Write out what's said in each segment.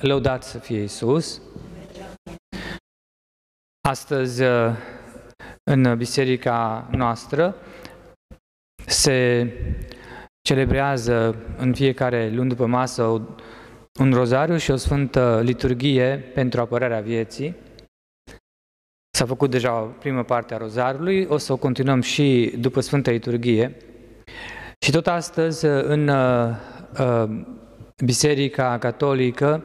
Lăudat să fie Isus. Astăzi, în biserica noastră, se celebrează în fiecare luni după masă un rozariu și o sfântă liturghie pentru apărarea vieții. S-a făcut deja o primă parte a rozariului, o să o continuăm și după Sfânta Liturghie. Și tot astăzi, în uh, uh, Biserica Catolică,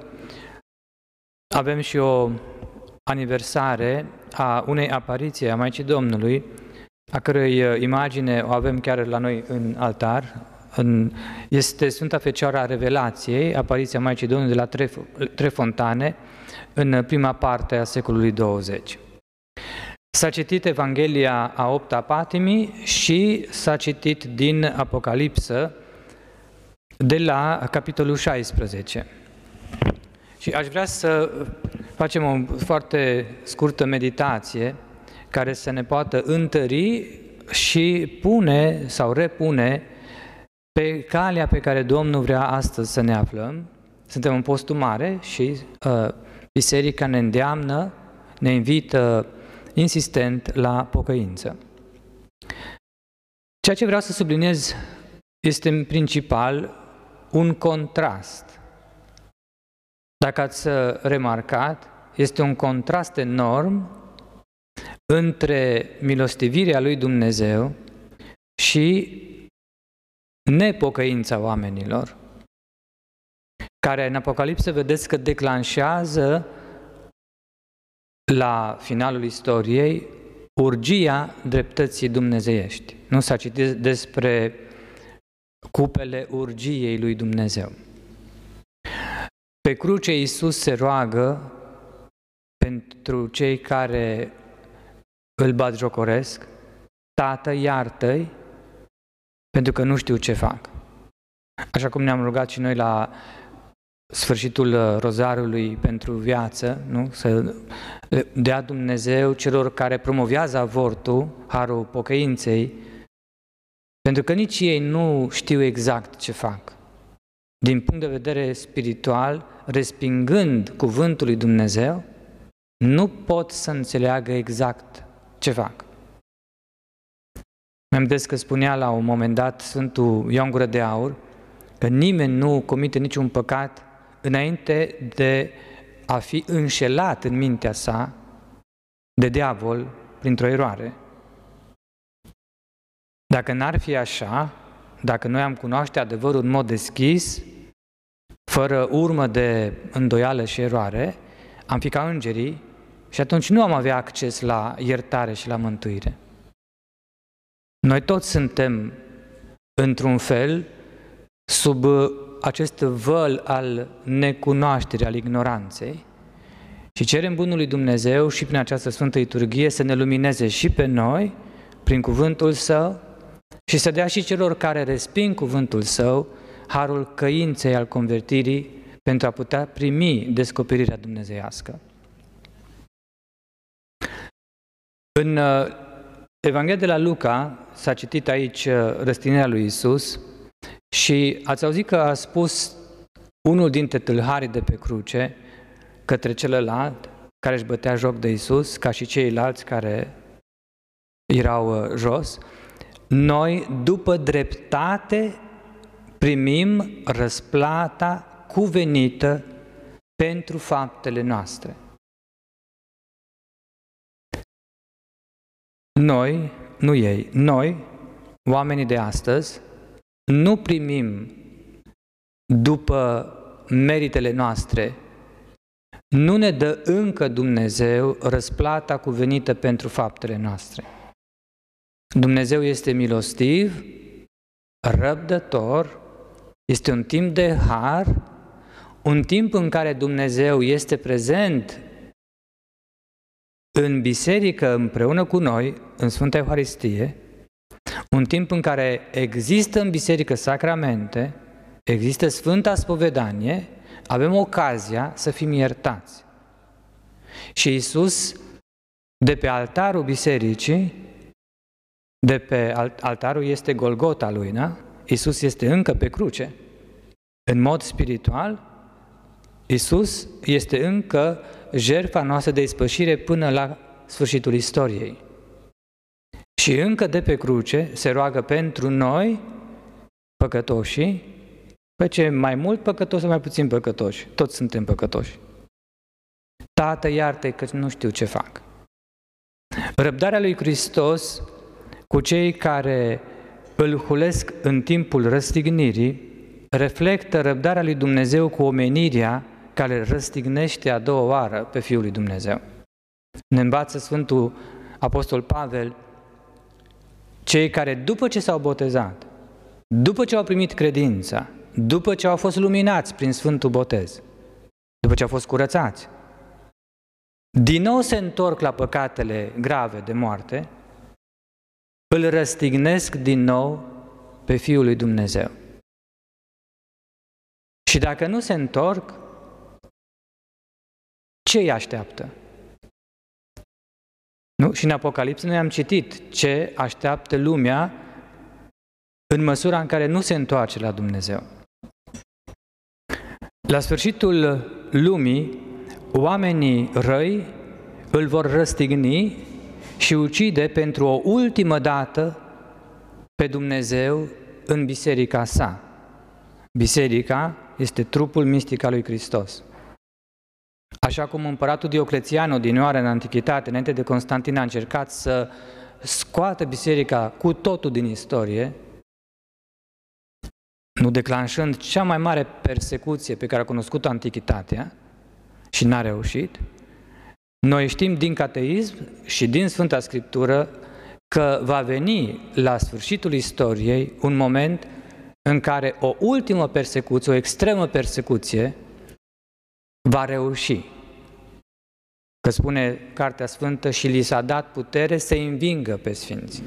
avem și o aniversare a unei apariții a Maicii Domnului, a cărei uh, imagine o avem chiar la noi în altar. În, este Sfânta Fecioara Revelației, apariția Maicii Domnului de la Trefontane, în prima parte a secolului 20. S-a citit Evanghelia a opta patimii și s-a citit din Apocalipsă de la capitolul 16. Și aș vrea să facem o foarte scurtă meditație care să ne poată întări și pune sau repune pe calea pe care Domnul vrea astăzi să ne aflăm. Suntem în postul mare și uh, biserica ne îndeamnă, ne invită insistent la pocăință. Ceea ce vreau să subliniez este în principal un contrast. Dacă ați remarcat, este un contrast enorm între milostivirea lui Dumnezeu și nepocăința oamenilor, care în Apocalipsă vedeți că declanșează la finalul istoriei urgia dreptății dumnezeiești. Nu s-a citit despre cupele urgiei lui Dumnezeu. Pe cruce Iisus se roagă pentru cei care îl batjocoresc, Tată, iartă-i, pentru că nu știu ce fac. Așa cum ne-am rugat și noi la sfârșitul uh, rozarului pentru viață, nu? să dea Dumnezeu celor care promovează avortul, harul pocăinței, pentru că nici ei nu știu exact ce fac. Din punct de vedere spiritual, respingând cuvântul lui Dumnezeu, nu pot să înțeleagă exact ce fac. Mi-am des că spunea la un moment dat Sfântul Ioan Gură de Aur că nimeni nu comite niciun păcat înainte de a fi înșelat în mintea sa de diavol printr-o eroare. Dacă n-ar fi așa, dacă noi am cunoaște adevărul în mod deschis, fără urmă de îndoială și eroare, am fi ca îngerii și atunci nu am avea acces la iertare și la mântuire. Noi toți suntem, într-un fel, sub acest văl al necunoașterii, al ignoranței și cerem Bunului Dumnezeu și prin această Sfântă Liturghie să ne lumineze și pe noi, prin cuvântul Său, și să dea și celor care resping cuvântul Său harul căinței al convertirii pentru a putea primi descoperirea dumnezeiască. În uh, Evanghelia de la Luca s-a citit aici uh, răstinerea lui Isus și ați auzit că a spus unul dintre tâlharii de pe cruce către celălalt care își bătea joc de Isus, ca și ceilalți care erau uh, jos, noi, după dreptate, primim răsplata cuvenită pentru faptele noastre. Noi, nu ei, noi, oamenii de astăzi, nu primim după meritele noastre, nu ne dă încă Dumnezeu răsplata cuvenită pentru faptele noastre. Dumnezeu este milostiv, răbdător, este un timp de har, un timp în care Dumnezeu este prezent în biserică împreună cu noi, în Sfânta Euharistie, un timp în care există în biserică sacramente, există Sfânta Spovedanie, avem ocazia să fim iertați. Și Isus, de pe altarul bisericii, de pe altarul este Golgota lui, da? Isus este încă pe cruce. În mod spiritual, Isus este încă jertfa noastră de ispășire până la sfârșitul istoriei. Și încă de pe cruce se roagă pentru noi, păcătoșii, pe ce mai mult păcătoși sau mai puțin păcătoși? Toți suntem păcătoși. Tată, iartă că nu știu ce fac. Răbdarea lui Hristos cu cei care îl hulesc în timpul răstignirii reflectă răbdarea lui Dumnezeu cu omenirea care răstignește a doua oară pe Fiul lui Dumnezeu. Ne învață Sfântul Apostol Pavel, cei care după ce s-au botezat, după ce au primit credința, după ce au fost luminați prin Sfântul Botez, după ce au fost curățați, din nou se întorc la păcatele grave de moarte, îl răstignesc din nou pe Fiul lui Dumnezeu. Și dacă nu se întorc, ce îi așteaptă? Nu? Și în Apocalipsă noi am citit ce așteaptă lumea în măsura în care nu se întoarce la Dumnezeu. La sfârșitul lumii, oamenii răi îl vor răstigni și ucide pentru o ultimă dată pe Dumnezeu în biserica sa. Biserica este trupul mistic al lui Hristos. Așa cum împăratul Dioclețianu din oară în Antichitate, înainte de Constantin, a încercat să scoată biserica cu totul din istorie, nu declanșând cea mai mare persecuție pe care a cunoscut-o Antichitatea și n-a reușit, noi știm din cateism și din Sfânta Scriptură că va veni la sfârșitul istoriei un moment în care o ultimă persecuție, o extremă persecuție, va reuși. Că spune Cartea Sfântă și li s-a dat putere să învingă pe Sfinți.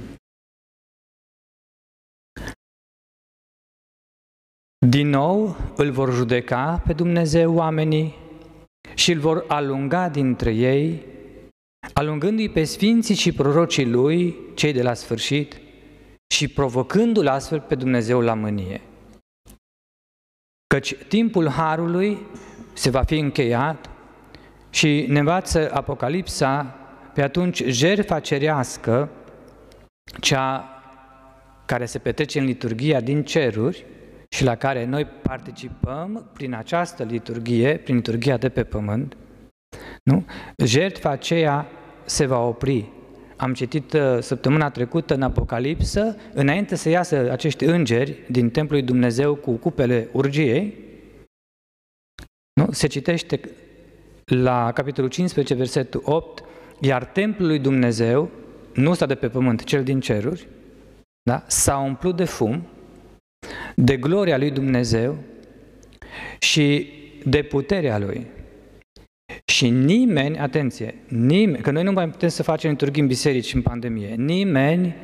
Din nou îl vor judeca pe Dumnezeu oamenii și îl vor alunga dintre ei, alungându-i pe sfinții și prorocii lui, cei de la sfârșit, și provocându-l astfel pe Dumnezeu la mânie. Căci timpul Harului se va fi încheiat și ne învață Apocalipsa pe atunci jertfa cerească, cea care se petrece în liturgia din ceruri, și la care noi participăm prin această liturghie, prin liturghia de pe pământ, nu? jertfa aceea se va opri. Am citit uh, săptămâna trecută în Apocalipsă, înainte să iasă acești îngeri din Templul lui Dumnezeu cu cupele urgiei, nu? se citește la capitolul 15, versetul 8, iar Templul lui Dumnezeu, nu sta de pe pământ, cel din ceruri, da? s-a umplut de fum, de gloria lui Dumnezeu și de puterea lui. Și nimeni, atenție, nimeni, că noi nu mai putem să facem liturghii în biserici în pandemie, nimeni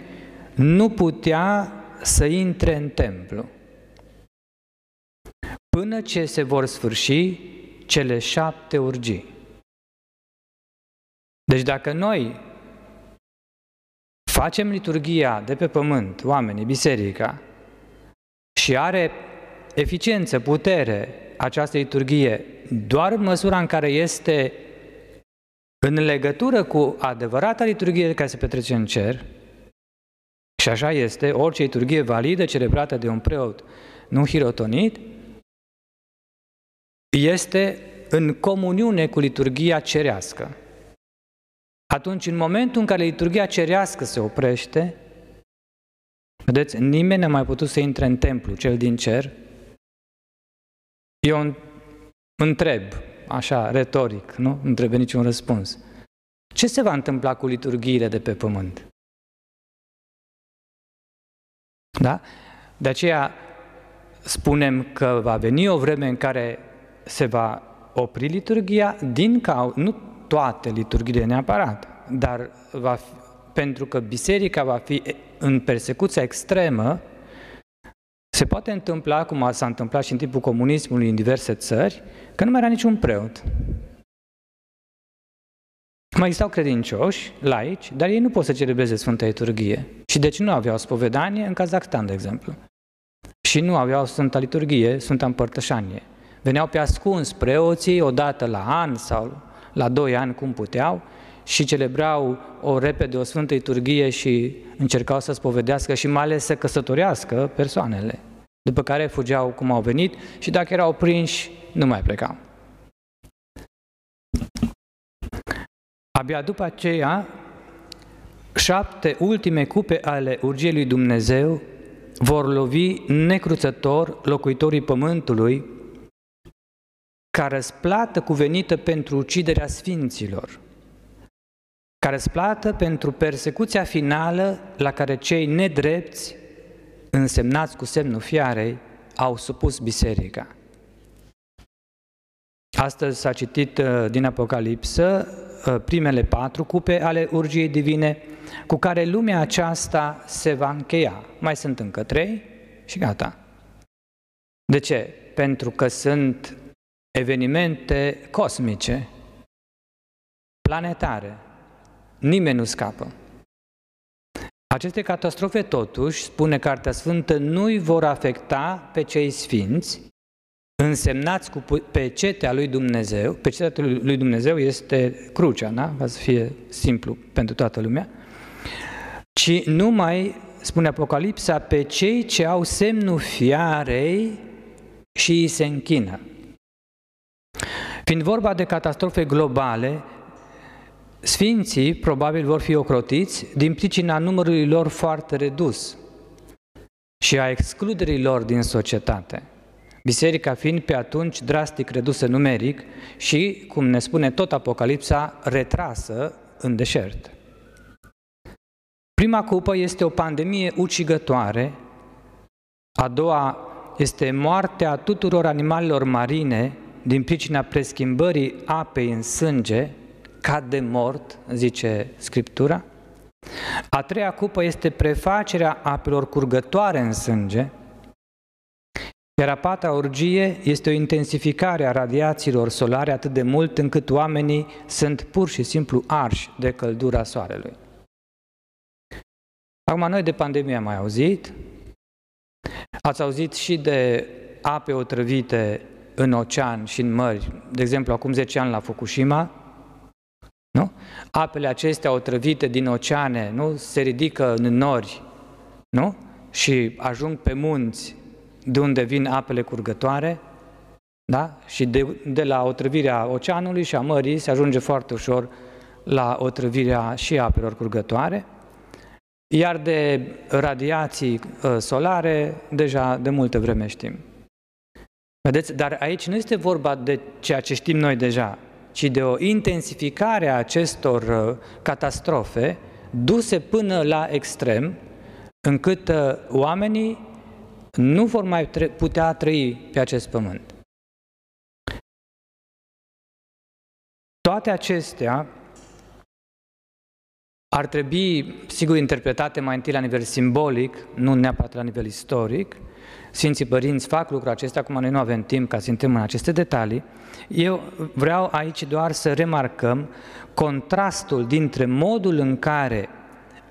nu putea să intre în templu până ce se vor sfârși cele șapte urgii. Deci dacă noi facem liturgia de pe pământ, oamenii, biserica, și are eficiență, putere această liturghie doar în măsura în care este în legătură cu adevărata liturghie care se petrece în cer, și așa este, orice liturghie validă, celebrată de un preot nu hirotonit, este în comuniune cu liturghia cerească. Atunci, în momentul în care liturghia cerească se oprește, Vedeți, nimeni n-a mai putut să intre în templu, cel din cer. Eu întreb, așa, retoric, nu? Nu trebuie niciun răspuns. Ce se va întâmpla cu liturghiile de pe pământ? Da? De aceea spunem că va veni o vreme în care se va opri liturgia din cau, nu toate liturghiile neapărat, dar va fi, pentru că biserica va fi în persecuția extremă, se poate întâmpla, cum s-a întâmplat și în timpul comunismului în diverse țări, că nu mai era niciun preot. Mai existau credincioși, laici, dar ei nu pot să celebreze Sfânta Liturghie. Și deci nu aveau spovedanie în Kazakhstan, de exemplu. Și nu aveau Sfânta Liturghie, Sfânta Împărtășanie. Veneau pe ascuns preoții, odată la an sau la doi ani, cum puteau, și celebrau o repede o Sfântă Liturghie și încercau să spovedească și mai ales să căsătorească persoanele. După care fugeau cum au venit și dacă erau prinși, nu mai plecau. Abia după aceea, șapte ultime cupe ale urgiei lui Dumnezeu vor lovi necruțător locuitorii pământului ca răsplată cuvenită pentru uciderea sfinților, ca răsplată pentru persecuția finală la care cei nedrepți, însemnați cu semnul fiarei, au supus biserica. Astăzi s-a citit uh, din Apocalipsă uh, primele patru cupe ale urgiei divine, cu care lumea aceasta se va încheia. Mai sunt încă trei și gata. De ce? Pentru că sunt evenimente cosmice, planetare. Nimeni nu scapă. Aceste catastrofe, totuși, spune Cartea Sfântă, nu-i vor afecta pe cei sfinți, însemnați cu pecetea lui Dumnezeu, pecetea lui Dumnezeu este crucea, da? ca să fie simplu pentru toată lumea, ci numai, spune Apocalipsa, pe cei ce au semnul fiarei și îi se închină. Fiind vorba de catastrofe globale, Sfinții probabil vor fi ocrotiți din pricina numărului lor foarte redus și a excluderii lor din societate. Biserica fiind pe atunci drastic redusă numeric și, cum ne spune tot Apocalipsa, retrasă în deșert. Prima cupă este o pandemie ucigătoare, a doua este moartea tuturor animalelor marine din pricina preschimbării apei în sânge, ca de mort, zice Scriptura. A treia cupă este prefacerea apelor curgătoare în sânge, iar a patra urgie este o intensificare a radiațiilor solare atât de mult încât oamenii sunt pur și simplu arși de căldura soarelui. Acum, noi de pandemie am mai auzit, ați auzit și de ape otrăvite în ocean și în mări, de exemplu, acum 10 ani la Fukushima, nu? Apele acestea otrăvite din oceane, nu? Se ridică în nori, nu? Și ajung pe munți, de unde vin apele curgătoare, da? Și de, de la otrăvirea oceanului și a mării se ajunge foarte ușor la otrăvirea și apelor curgătoare, iar de radiații ă, solare, deja de multă vreme știm. Vedeți? Dar aici nu este vorba de ceea ce știm noi deja, ci de o intensificare a acestor ă, catastrofe duse până la extrem, încât ă, oamenii nu vor mai putea trăi pe acest pământ. Toate acestea ar trebui, sigur, interpretate mai întâi la nivel simbolic, nu neapărat la nivel istoric. Sfinții părinți fac lucrul acesta, acum noi nu avem timp ca să intrăm în aceste detalii. Eu vreau aici doar să remarcăm contrastul dintre modul în care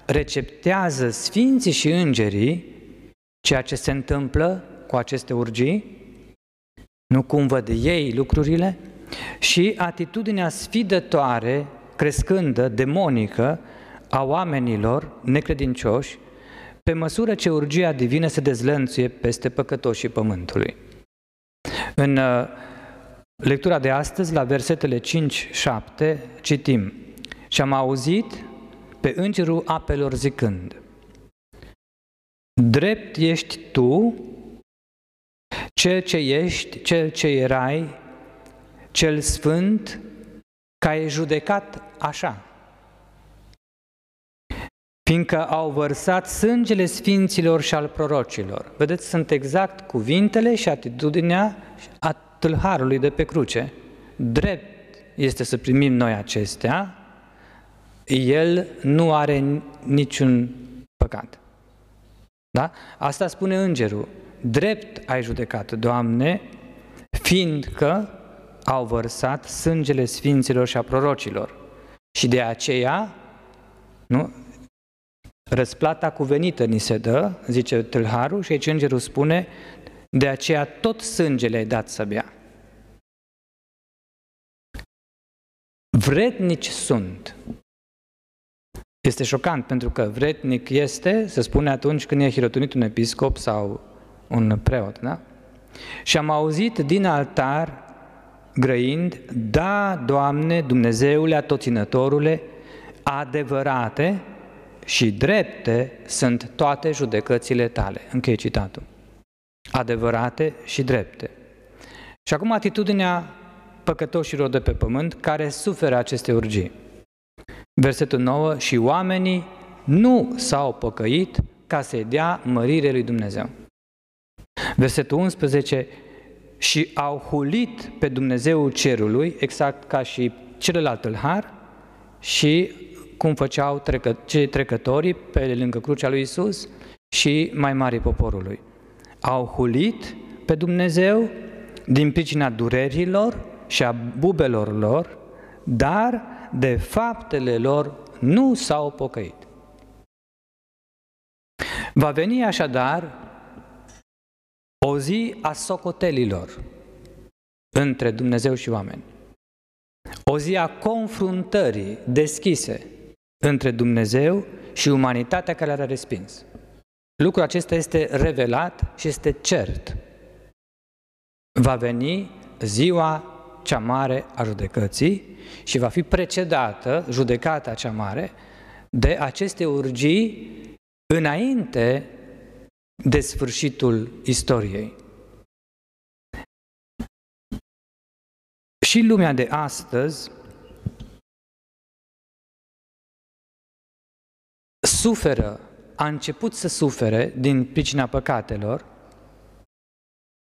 receptează Sfinții și Îngerii ceea ce se întâmplă cu aceste urgii, nu cum văd ei lucrurile, și atitudinea sfidătoare, crescândă, demonică, a oamenilor necredincioși, pe măsură ce urgia divină se dezlănțuie peste păcătoșii pământului. În uh, lectura de astăzi, la versetele 5-7, citim Și am auzit pe îngerul apelor zicând Drept ești tu, cel ce ești, cel ce erai, cel sfânt, ca e judecat așa fiindcă au vărsat sângele sfinților și al prorocilor. Vedeți, sunt exact cuvintele și atitudinea a tâlharului de pe cruce. Drept este să primim noi acestea, el nu are niciun păcat. Da? Asta spune îngerul. Drept ai judecat, Doamne, fiindcă au vărsat sângele sfinților și a prorocilor. Și de aceea, nu, Răsplata cuvenită ni se dă, zice tâlharul, și aici îngerul spune, de aceea tot sângele ai dat să bea. Vrednici sunt. Este șocant, pentru că vretnic este, se spune atunci când e hirotonit un episcop sau un preot, da? Și am auzit din altar, grăind, da, Doamne, Dumnezeule, atoținătorule, adevărate, și drepte sunt toate judecățile tale. Închei citatul. Adevărate și drepte. Și acum atitudinea păcătoșilor de pe pământ care suferă aceste urgii. Versetul 9, și oamenii nu s-au păcăit ca să-i dea mărire lui Dumnezeu. Versetul 11, și au hulit pe Dumnezeul cerului, exact ca și celălalt har, și cum făceau trecă, cei trecătorii pe lângă crucea lui Isus și mai mari poporului. Au hulit pe Dumnezeu din pricina durerilor și a bubelor lor, dar de faptele lor nu s-au pocăit. Va veni așadar o zi a socotelilor între Dumnezeu și oameni. O zi a confruntării deschise între Dumnezeu și umanitatea care l-a respins. Lucrul acesta este revelat și este cert. Va veni ziua cea mare a judecății și va fi precedată, judecata cea mare, de aceste urgii înainte de sfârșitul istoriei. Și lumea de astăzi suferă, a început să sufere din pricina păcatelor,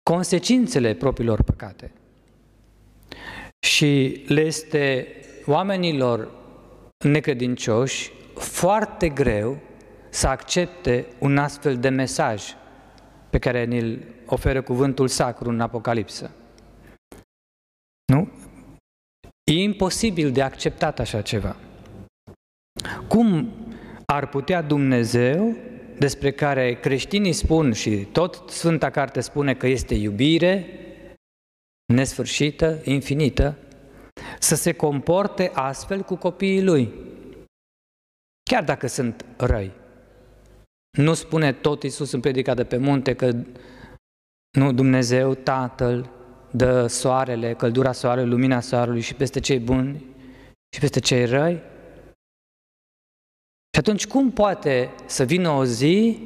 consecințele propriilor păcate. Și le este oamenilor necredincioși foarte greu să accepte un astfel de mesaj pe care ne-l oferă cuvântul sacru în Apocalipsă. Nu? E imposibil de acceptat așa ceva. Cum ar putea Dumnezeu, despre care creștinii spun și tot Sfânta Carte spune că este iubire, nesfârșită, infinită, să se comporte astfel cu copiii lui, chiar dacă sunt răi. Nu spune tot Iisus în predica de pe munte că nu Dumnezeu, Tatăl, dă soarele, căldura soarelui, lumina soarelui și peste cei buni și peste cei răi? Și atunci cum poate să vină o zi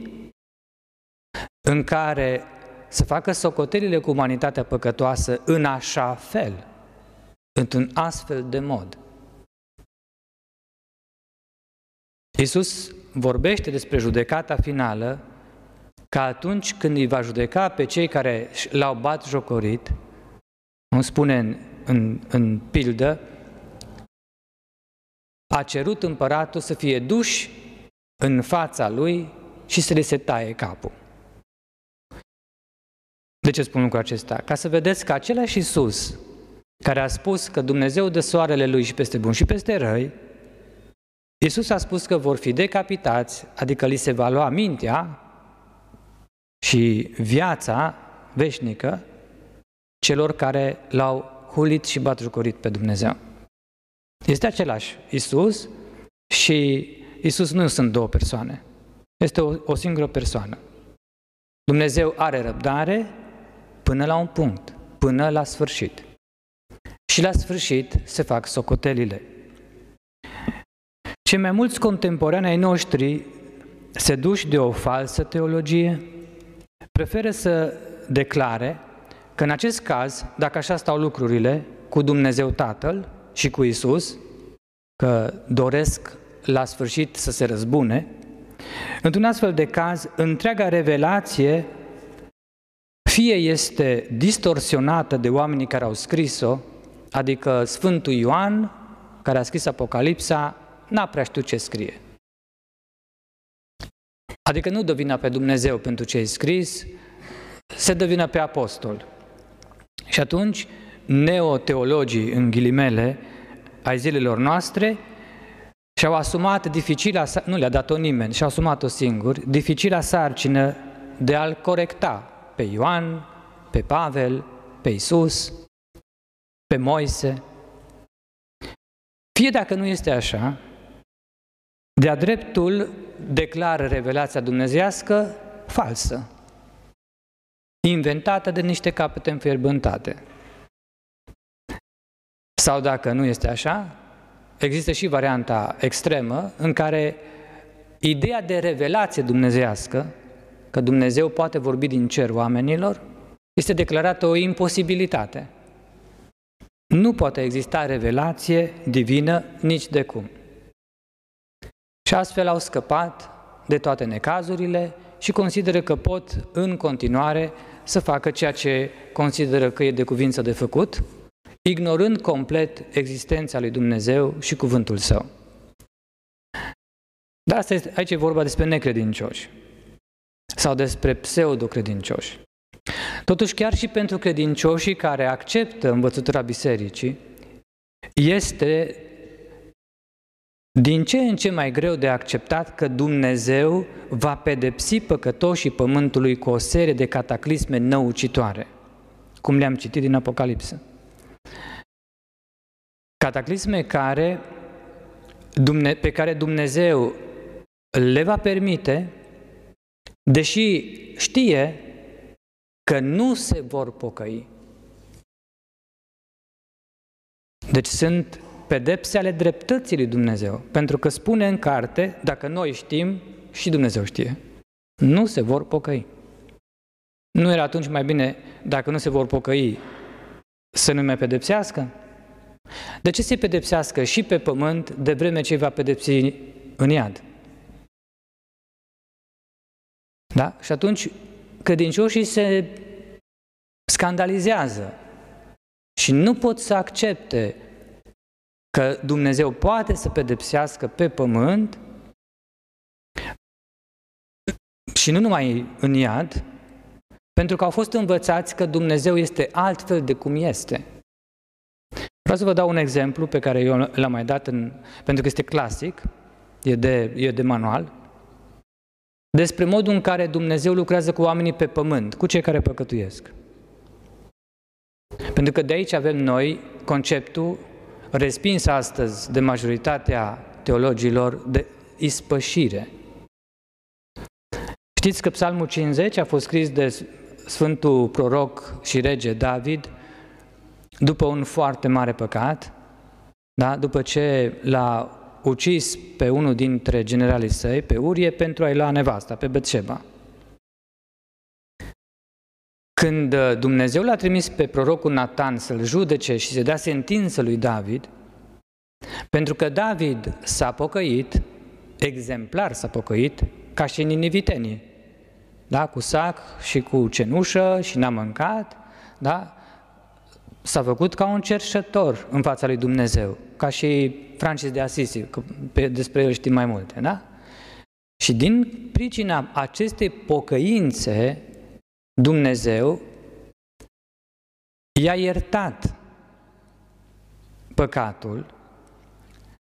în care să facă socotelile cu umanitatea păcătoasă în așa fel, într-un astfel de mod. Iisus vorbește despre judecata finală ca atunci când îi va judeca pe cei care l-au bat jocorit, nu spune în, în, în pildă, a cerut împăratul să fie duși în fața lui și să le se taie capul. De ce spun lucrul acesta? Ca să vedeți că același Iisus, care a spus că Dumnezeu dă soarele lui și peste bun și peste răi, Iisus a spus că vor fi decapitați, adică li se va lua mintea și viața veșnică celor care l-au hulit și batjucorit pe Dumnezeu. Este același Iisus și Iisus nu sunt două persoane. Este o, o singură persoană. Dumnezeu are răbdare până la un punct, până la sfârșit. Și la sfârșit se fac socotelile. Cei mai mulți contemporani ai noștri, seduși de o falsă teologie, preferă să declare că în acest caz, dacă așa stau lucrurile, cu Dumnezeu Tatăl și cu Isus, că doresc la sfârșit să se răzbune, într-un astfel de caz, întreaga revelație fie este distorsionată de oamenii care au scris-o, adică Sfântul Ioan, care a scris Apocalipsa, n-a prea știut ce scrie. Adică nu dă vina pe Dumnezeu pentru ce ai scris, se dă vina pe apostol. Și atunci, neoteologii, în ghilimele, ai zilelor noastre, și-au asumat dificila, nu le-a dat-o nimeni, și-au asumat-o singuri, dificila sarcină de a-l corecta pe Ioan, pe Pavel, pe Isus, pe Moise. Fie dacă nu este așa, de-a dreptul declară revelația dumnezească falsă, inventată de niște capete înfierbântate. Sau dacă nu este așa, există și varianta extremă în care ideea de revelație dumnezească, că Dumnezeu poate vorbi din cer oamenilor, este declarată o imposibilitate. Nu poate exista revelație divină nici de cum. Și astfel au scăpat de toate necazurile și consideră că pot în continuare să facă ceea ce consideră că e de cuvință de făcut, ignorând complet existența lui Dumnezeu și cuvântul său. Dar asta este, aici e vorba despre necredincioși sau despre pseudocredincioși. Totuși, chiar și pentru credincioșii care acceptă învățătura bisericii, este din ce în ce mai greu de acceptat că Dumnezeu va pedepsi păcătoșii pământului cu o serie de cataclisme năucitoare, cum le-am citit din Apocalipsă. Cataclisme care, pe care Dumnezeu le va permite, deși știe că nu se vor pocăi. Deci sunt pedepse ale dreptății lui Dumnezeu, pentru că spune în carte, dacă noi știm, și Dumnezeu știe, nu se vor pocăi. Nu era atunci mai bine, dacă nu se vor pocăi, să nu mai pedepsească? De ce se pedepsească și pe pământ de vreme ce va pedepsi în iad? Da? Și atunci credincioșii se scandalizează și nu pot să accepte că Dumnezeu poate să pedepsească pe pământ și nu numai în iad, pentru că au fost învățați că Dumnezeu este altfel de cum este. Vreau să vă dau un exemplu pe care eu l-am mai dat, în, pentru că este clasic, e de, e de manual, despre modul în care Dumnezeu lucrează cu oamenii pe pământ, cu cei care păcătuiesc. Pentru că de aici avem noi conceptul respins astăzi de majoritatea teologilor de ispășire. Știți că Psalmul 50 a fost scris de Sfântul Proroc și Rege David după un foarte mare păcat, da? după ce l-a ucis pe unul dintre generalii săi, pe Urie, pentru a-i lua nevasta, pe Betșeba. Când uh, Dumnezeu l-a trimis pe prorocul Natan să-l judece și să dea sentință lui David, pentru că David s-a pocăit, exemplar s-a pocăit, ca și ninivitenii, da? cu sac și cu cenușă și n-a mâncat, da? S-a făcut ca un cerșător în fața lui Dumnezeu, ca și Francis de Assisi, că despre el știm mai multe, da? Și din pricina acestei pocăințe, Dumnezeu i-a iertat păcatul,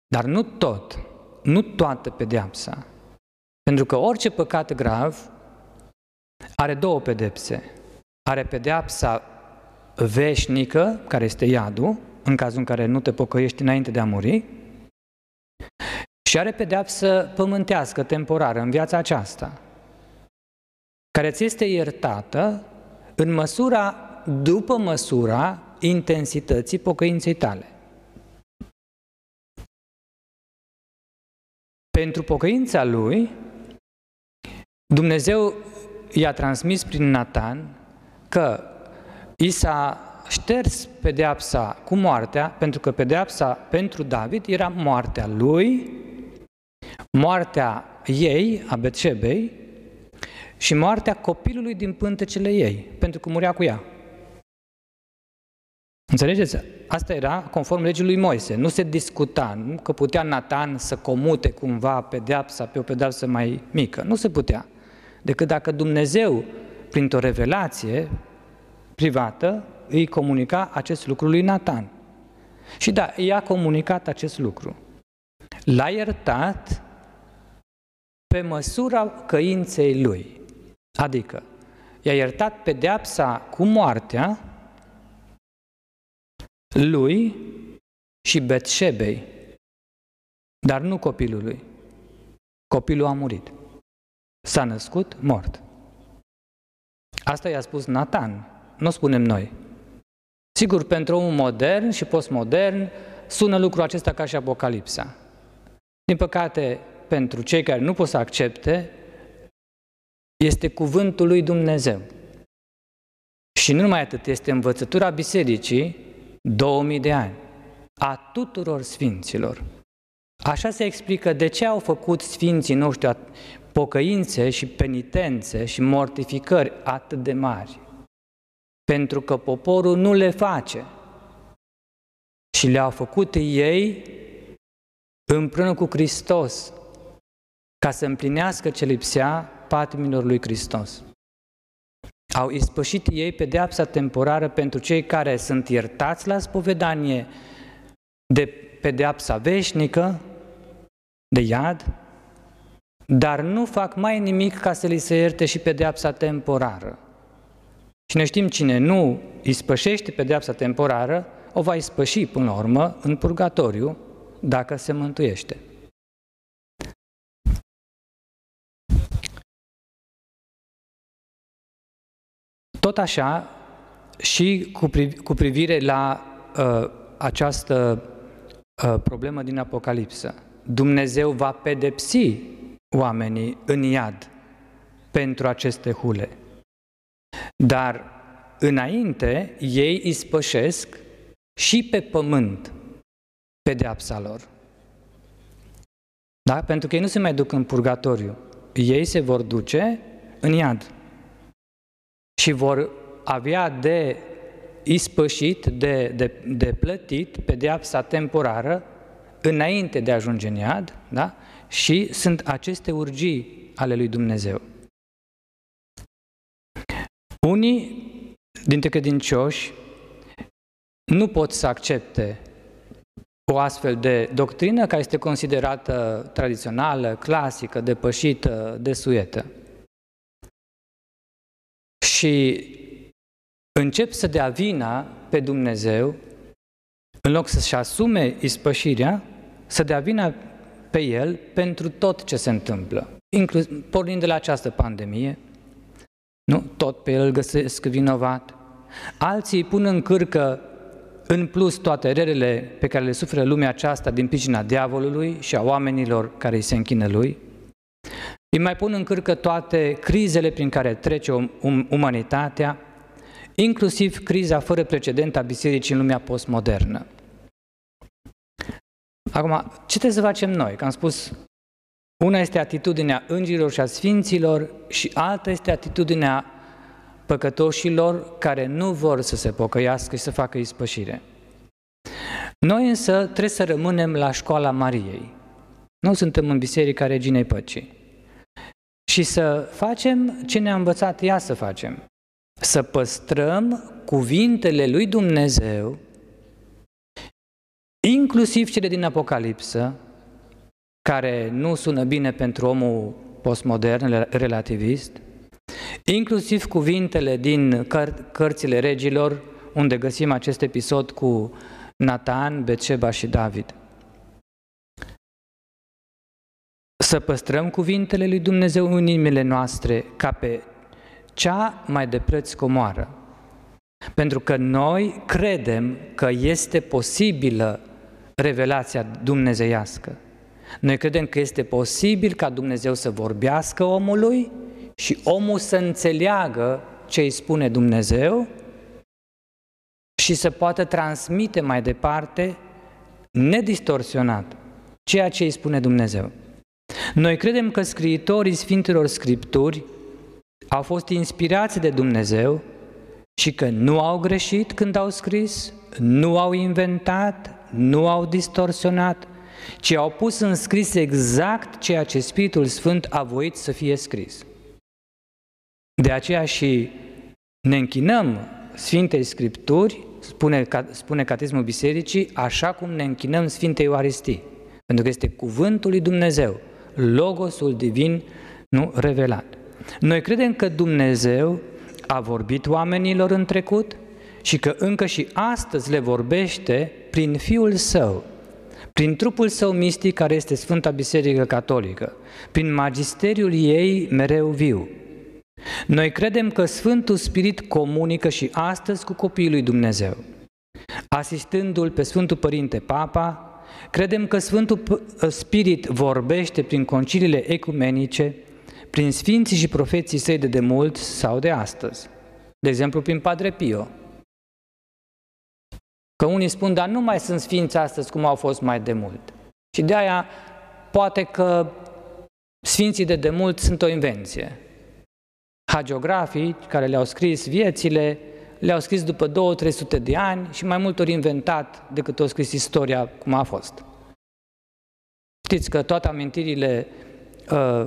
dar nu tot, nu toată pedeapsa. Pentru că orice păcat grav are două pedepse. Are pedeapsa veșnică, care este iadul, în cazul în care nu te pocăiești înainte de a muri, și are pedeapsă pământească, temporară, în viața aceasta, care ți este iertată în măsura, după măsura intensității pocăinței tale. Pentru pocăința lui, Dumnezeu i-a transmis prin Natan că i s-a șters pedeapsa cu moartea, pentru că pedeapsa pentru David era moartea lui, moartea ei, a Betșebei, și moartea copilului din pântecele ei, pentru că murea cu ea. Înțelegeți? Asta era conform legii lui Moise. Nu se discuta nu? că putea Natan să comute cumva pedeapsa pe o pedeapsă mai mică. Nu se putea. Decât dacă Dumnezeu, printr-o revelație privată, îi comunica acest lucru lui Natan. Și da, i-a comunicat acest lucru. L-a iertat pe măsura căinței lui. Adică, i-a iertat pedeapsa cu moartea lui și Betșebei, dar nu copilului. Copilul a murit. S-a născut mort. Asta i-a spus Nathan, nu spunem noi. Sigur, pentru omul modern și postmodern sună lucrul acesta ca și Apocalipsa. Din păcate, pentru cei care nu pot să accepte, este cuvântul lui Dumnezeu. Și nu numai atât, este învățătura bisericii 2000 de ani, a tuturor sfinților. Așa se explică de ce au făcut sfinții noștri pocăințe și penitențe și mortificări atât de mari. Pentru că poporul nu le face. Și le-au făcut ei împreună cu Hristos, ca să împlinească ce lipsea patimilor lui Hristos. Au ispășit ei pedeapsa temporară pentru cei care sunt iertați la spovedanie de pedeapsa veșnică, de iad, dar nu fac mai nimic ca să li se ierte și pedeapsa temporară. Și ne știm cine nu ispășește pedeapsa temporară, o va ispăși până la urmă în purgatoriu, dacă se mântuiește. Tot așa, și cu, cu privire la uh, această uh, problemă din Apocalipsă, Dumnezeu va pedepsi oamenii în iad pentru aceste hule. Dar înainte ei ispășesc și pe pământ pedeapsa lor. Da? Pentru că ei nu se mai duc în purgatoriu. Ei se vor duce în iad. Și vor avea de ispășit, de, de, de plătit pedeapsa temporară înainte de a ajunge în iad, da? și sunt aceste urgii ale lui Dumnezeu. Unii dintre credincioși nu pot să accepte o astfel de doctrină care este considerată tradițională, clasică, depășită, desuietă. Și încep să dea vina pe Dumnezeu, în loc să-și asume ispășirea, să dea vina pe El pentru tot ce se întâmplă, inclus, pornind de la această pandemie, nu? Tot pe El îl găsesc vinovat. Alții îi pun în cârcă în plus toate relele pe care le suferă lumea aceasta din pricina diavolului și a oamenilor care îi se închină lui. Îi mai pun în cârcă toate crizele prin care trece um, umanitatea, inclusiv criza fără precedent a bisericii în lumea postmodernă. Acum, ce trebuie să facem noi? Că am spus, una este atitudinea îngerilor și a sfinților și alta este atitudinea păcătoșilor care nu vor să se pocăiască și să facă ispășire. Noi însă trebuie să rămânem la școala Mariei. Nu suntem în Biserica Reginei Păcii. Și să facem ce ne-a învățat ea să facem. Să păstrăm cuvintele lui Dumnezeu inclusiv cele din Apocalipsă, care nu sună bine pentru omul postmodern, relativist, inclusiv cuvintele din căr- cărțile regilor, unde găsim acest episod cu Nathan, Betșeba și David. Să păstrăm cuvintele lui Dumnezeu în inimile noastre ca pe cea mai de preț comoară. Pentru că noi credem că este posibilă revelația dumnezeiască. Noi credem că este posibil ca Dumnezeu să vorbească omului și omul să înțeleagă ce îi spune Dumnezeu și să poată transmite mai departe, nedistorsionat, ceea ce îi spune Dumnezeu. Noi credem că scriitorii Sfintelor Scripturi au fost inspirați de Dumnezeu și că nu au greșit când au scris, nu au inventat, nu au distorsionat, ci au pus în scris exact ceea ce Spiritul Sfânt a voit să fie scris. De aceea și ne închinăm Sfintei Scripturi, spune, spune Catismul Bisericii, așa cum ne închinăm Sfintei Euaristii, pentru că este cuvântul lui Dumnezeu, Logosul Divin, nu revelat. Noi credem că Dumnezeu a vorbit oamenilor în trecut și că încă și astăzi le vorbește prin Fiul Său, prin trupul său mistic care este Sfânta Biserică Catolică, prin magisteriul ei mereu viu. Noi credem că Sfântul Spirit comunică și astăzi cu copiii lui Dumnezeu. Asistându-l pe Sfântul Părinte Papa, credem că Sfântul Spirit vorbește prin conciliile ecumenice, prin sfinții și profeții săi de demult sau de astăzi. De exemplu, prin Padre Pio, Că unii spun, dar nu mai sunt sfinți astăzi cum au fost mai de mult. Și de aia poate că sfinții de demult sunt o invenție. Hagiografii care le-au scris viețile, le-au scris după 2-300 de ani și mai mult ori inventat decât au scris istoria cum a fost. Știți că toate amintirile uh,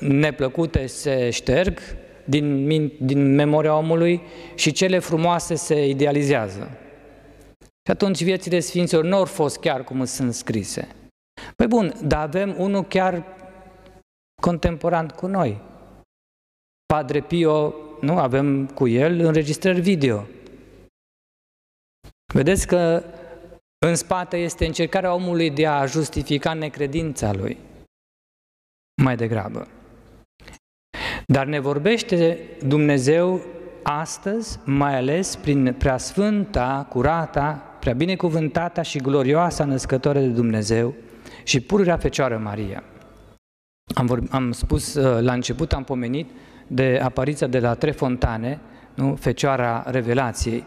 neplăcute se șterg din, din memoria omului și cele frumoase se idealizează. Și atunci viețile Sfinților nu au fost chiar cum sunt scrise. Păi bun, dar avem unul chiar contemporan cu noi. Padre Pio, nu, avem cu el înregistrări video. Vedeți că în spate este încercarea omului de a justifica necredința lui. Mai degrabă. Dar ne vorbește Dumnezeu astăzi, mai ales prin preasfânta, curata, prea binecuvântata și glorioasa născătoare de Dumnezeu și pururea Fecioară Maria. Am, vorb, am spus uh, la început, am pomenit de apariția de la Trefontane, nu? Fecioara Revelației.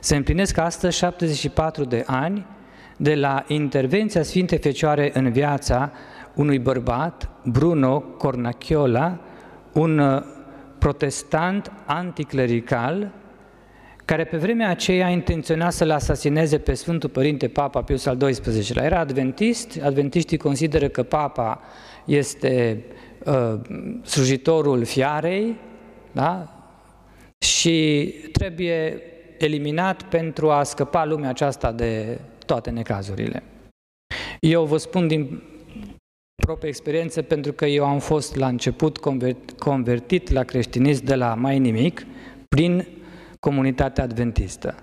Se împlinesc astăzi 74 de ani de la intervenția Sfintei Fecioare în viața unui bărbat, Bruno Cornacchiola, un uh, protestant anticlerical, care pe vremea aceea intenționa să-l asasineze pe Sfântul Părinte Papa Pius al XII-lea. Era adventist, adventiștii consideră că Papa este uh, slujitorul fiarei, da? și trebuie eliminat pentru a scăpa lumea aceasta de toate necazurile. Eu vă spun din proprie experiență pentru că eu am fost la început convertit la creștinism de la mai nimic prin comunitatea adventistă.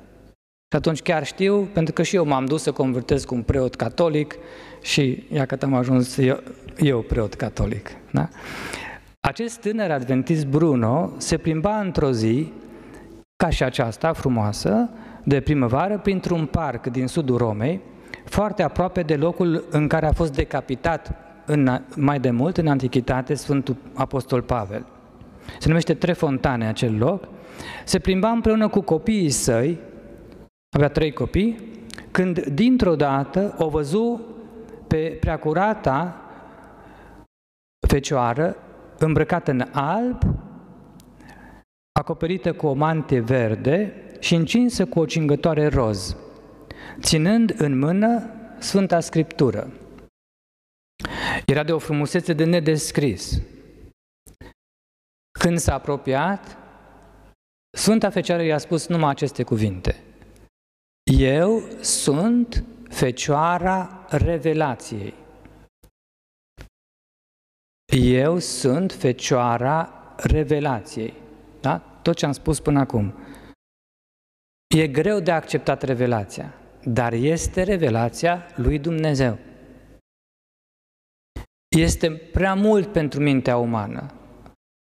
Și atunci chiar știu, pentru că și eu m-am dus să convertez cu un preot catolic și ia că am ajuns eu, eu preot catolic. Da? Acest tânăr adventist Bruno se plimba într-o zi, ca și aceasta frumoasă, de primăvară, printr-un parc din sudul Romei, foarte aproape de locul în care a fost decapitat în, mai de mult, în antichitate, Sfântul Apostol Pavel. Se numește Trefontane acel loc se plimba împreună cu copiii săi, avea trei copii, când dintr-o dată o văzu pe preacurata fecioară îmbrăcată în alb, acoperită cu o mantie verde și încinsă cu o cingătoare roz, ținând în mână Sfânta Scriptură. Era de o frumusețe de nedescris. Când s-a apropiat, Sfânta Fecioară i-a spus numai aceste cuvinte. Eu sunt Fecioara Revelației. Eu sunt Fecioara Revelației. Da? Tot ce am spus până acum. E greu de acceptat revelația, dar este revelația lui Dumnezeu. Este prea mult pentru mintea umană.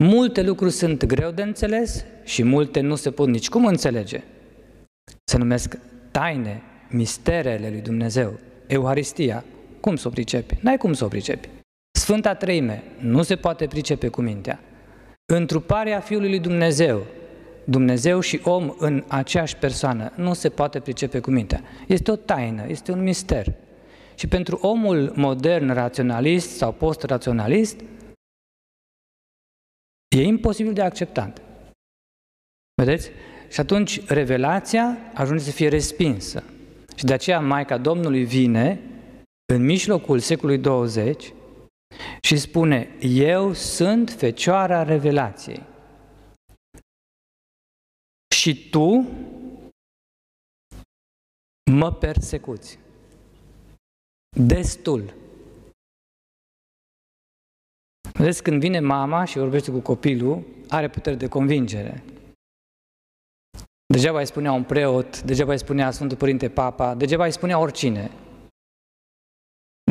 Multe lucruri sunt greu de înțeles și multe nu se pot nici cum înțelege. Se numesc taine, misterele lui Dumnezeu, Euharistia. Cum să o pricepi? N-ai cum să o pricepi. Sfânta Treime nu se poate pricepe cu mintea. Întruparea Fiului lui Dumnezeu, Dumnezeu și om în aceeași persoană, nu se poate pricepe cu mintea. Este o taină, este un mister. Și pentru omul modern, raționalist sau post-raționalist, E imposibil de acceptat. Vedeți? Și atunci revelația ajunge să fie respinsă. Și de aceea Maica Domnului vine în mijlocul secolului 20 și spune, eu sunt Fecioara Revelației. Și tu mă persecuți. Destul. Vedeți, când vine mama și vorbește cu copilul, are putere de convingere. Degeaba îi spunea un preot, degeaba îi spunea Sfântul Părinte Papa, degeaba îi spunea oricine.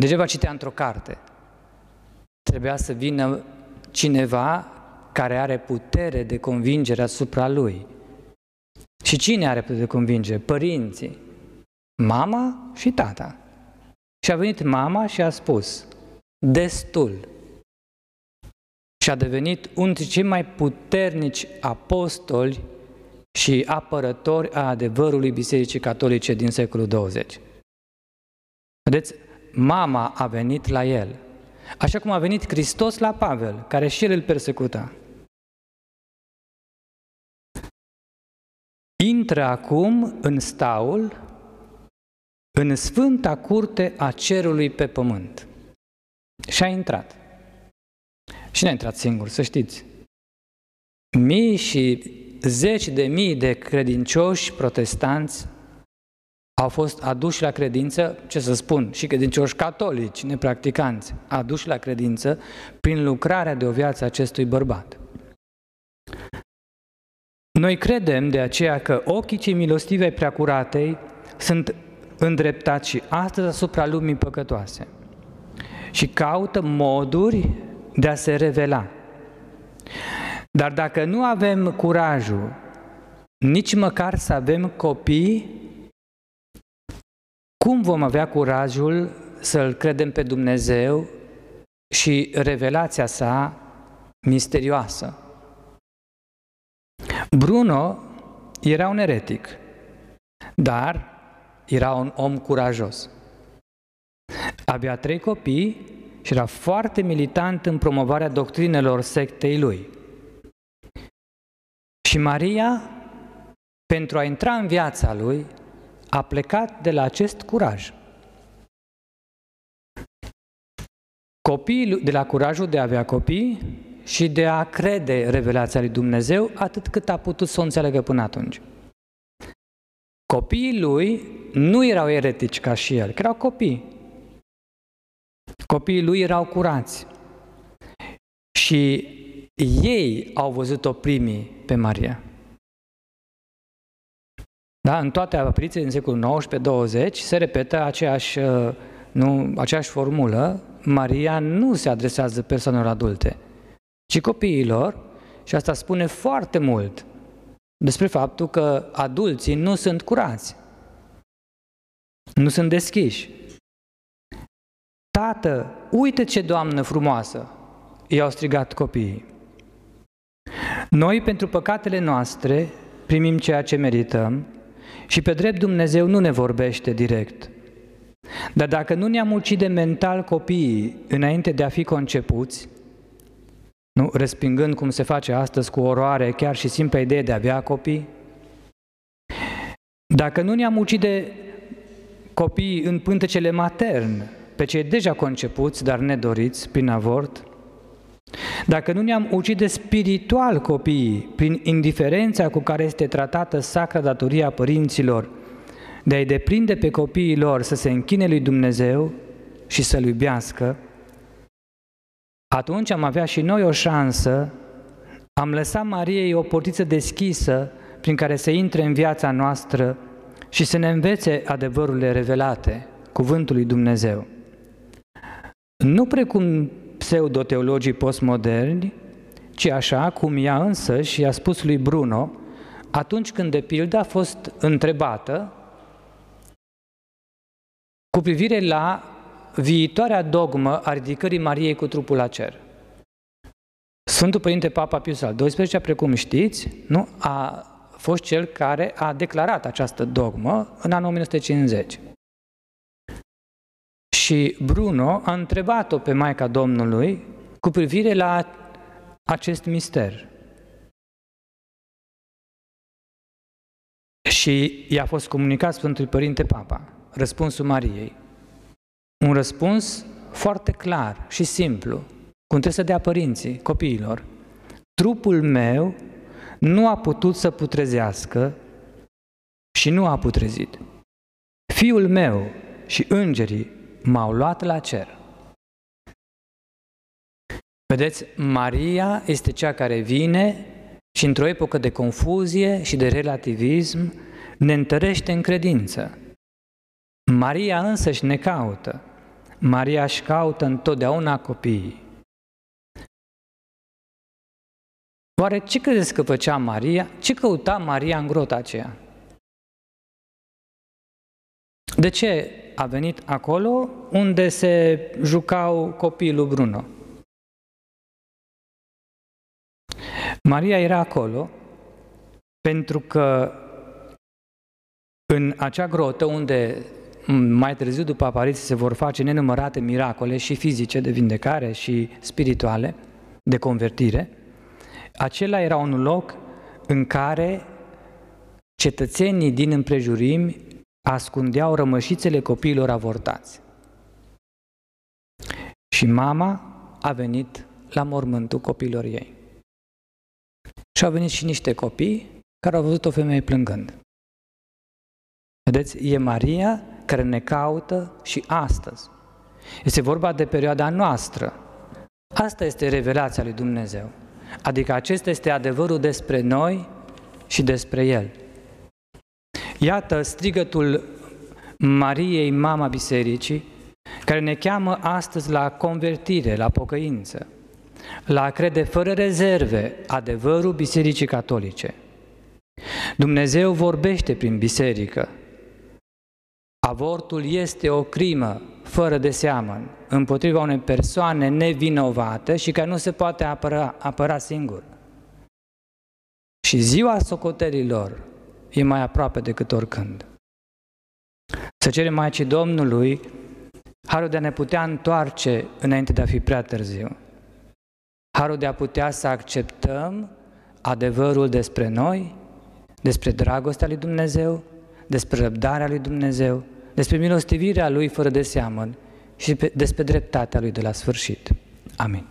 Degeaba citea într-o carte. Trebuia să vină cineva care are putere de convingere asupra lui. Și cine are putere de convingere? Părinții. Mama și tata. Și a venit mama și a spus, destul. Și a devenit unul dintre cei mai puternici apostoli și apărători a adevărului Bisericii Catolice din secolul 20. Vedeți, mama a venit la el, așa cum a venit Hristos la Pavel, care și el îl persecuta. Intră acum în staul, în sfânta curte a cerului pe pământ. Și a intrat. Și n-a intrat singur, să știți. Mii și zeci de mii de credincioși protestanți au fost aduși la credință, ce să spun, și credincioși catolici, nepracticanți, aduși la credință prin lucrarea de o viață acestui bărbat. Noi credem de aceea că ochii cei milostivi ai preacuratei sunt îndreptați și astăzi asupra lumii păcătoase și caută moduri de a se revela. Dar dacă nu avem curajul nici măcar să avem copii, cum vom avea curajul să-L credem pe Dumnezeu și revelația sa misterioasă? Bruno era un eretic, dar era un om curajos. Avea trei copii și era foarte militant în promovarea doctrinelor sectei lui. Și Maria, pentru a intra în viața lui, a plecat de la acest curaj. Copiii, de la curajul de a avea copii și de a crede revelația lui Dumnezeu atât cât a putut să o înțeleagă până atunci. Copiii lui nu erau eretici ca și el, că erau copii. Copiii lui erau curați. Și ei au văzut-o primii pe Maria. Da? În toate aparițiile din secolul XIX-20 se repetă aceeași, uh, nu, aceeași formulă. Maria nu se adresează persoanelor adulte, ci copiilor și asta spune foarte mult despre faptul că adulții nu sunt curați, nu sunt deschiși. Tată, uite ce doamnă frumoasă! I-au strigat copiii. Noi, pentru păcatele noastre, primim ceea ce merităm și pe drept Dumnezeu nu ne vorbește direct. Dar dacă nu ne-am ucide mental copiii înainte de a fi concepuți, nu respingând cum se face astăzi cu oroare chiar și simpla idee de a avea copii, dacă nu ne-am ucide copiii în pântecele matern, pe cei deja concepuți, dar nedoriți prin avort, dacă nu ne-am ucide spiritual copiii prin indiferența cu care este tratată sacra datoria părinților de a-i deprinde pe copiii lor să se închine lui Dumnezeu și să-L iubească, atunci am avea și noi o șansă, am lăsat Mariei o portiță deschisă prin care să intre în viața noastră și să ne învețe adevărurile revelate, cuvântul lui Dumnezeu. Nu precum pseudoteologii postmoderni, ci așa cum ea însă și a spus lui Bruno, atunci când de pildă a fost întrebată cu privire la viitoarea dogmă a ridicării Mariei cu trupul la cer. Sfântul Părinte Papa Pius al XII, precum știți, nu, a fost cel care a declarat această dogmă în anul 1950. Și Bruno a întrebat-o pe Maica Domnului cu privire la acest mister. Și i-a fost comunicat Sfântului Părinte Papa, răspunsul Mariei. Un răspuns foarte clar și simplu, cum trebuie să dea părinții copiilor. Trupul meu nu a putut să putrezească și nu a putrezit. Fiul meu și îngerii m-au luat la cer. Vedeți, Maria este cea care vine și într-o epocă de confuzie și de relativism ne întărește în credință. Maria însăși ne caută. Maria își caută întotdeauna copiii. Oare ce credeți că făcea Maria? Ce căuta Maria în grota aceea? De ce a venit acolo unde se jucau copiii lui Bruno? Maria era acolo pentru că în acea grotă unde mai târziu după apariție se vor face nenumărate miracole și fizice de vindecare și spirituale de convertire, acela era un loc în care cetățenii din împrejurimi ascundeau rămășițele copiilor avortați. Și mama a venit la mormântul copilor ei. Și au venit și niște copii care au văzut o femeie plângând. Vedeți, e Maria care ne caută și astăzi. Este vorba de perioada noastră. Asta este revelația lui Dumnezeu. Adică acesta este adevărul despre noi și despre El. Iată strigătul Mariei, Mama Bisericii, care ne cheamă astăzi la convertire, la pocăință, la a crede fără rezerve adevărul Bisericii Catolice. Dumnezeu vorbește prin biserică. Avortul este o crimă fără de seamăn împotriva unei persoane nevinovate și care nu se poate apăra, apăra singur. Și ziua socotelilor e mai aproape decât oricând. Să cerem Maicii Domnului harul de a ne putea întoarce înainte de a fi prea târziu. Harul de a putea să acceptăm adevărul despre noi, despre dragostea lui Dumnezeu, despre răbdarea lui Dumnezeu, despre milostivirea lui fără de seamăn și despre dreptatea lui de la sfârșit. Amin.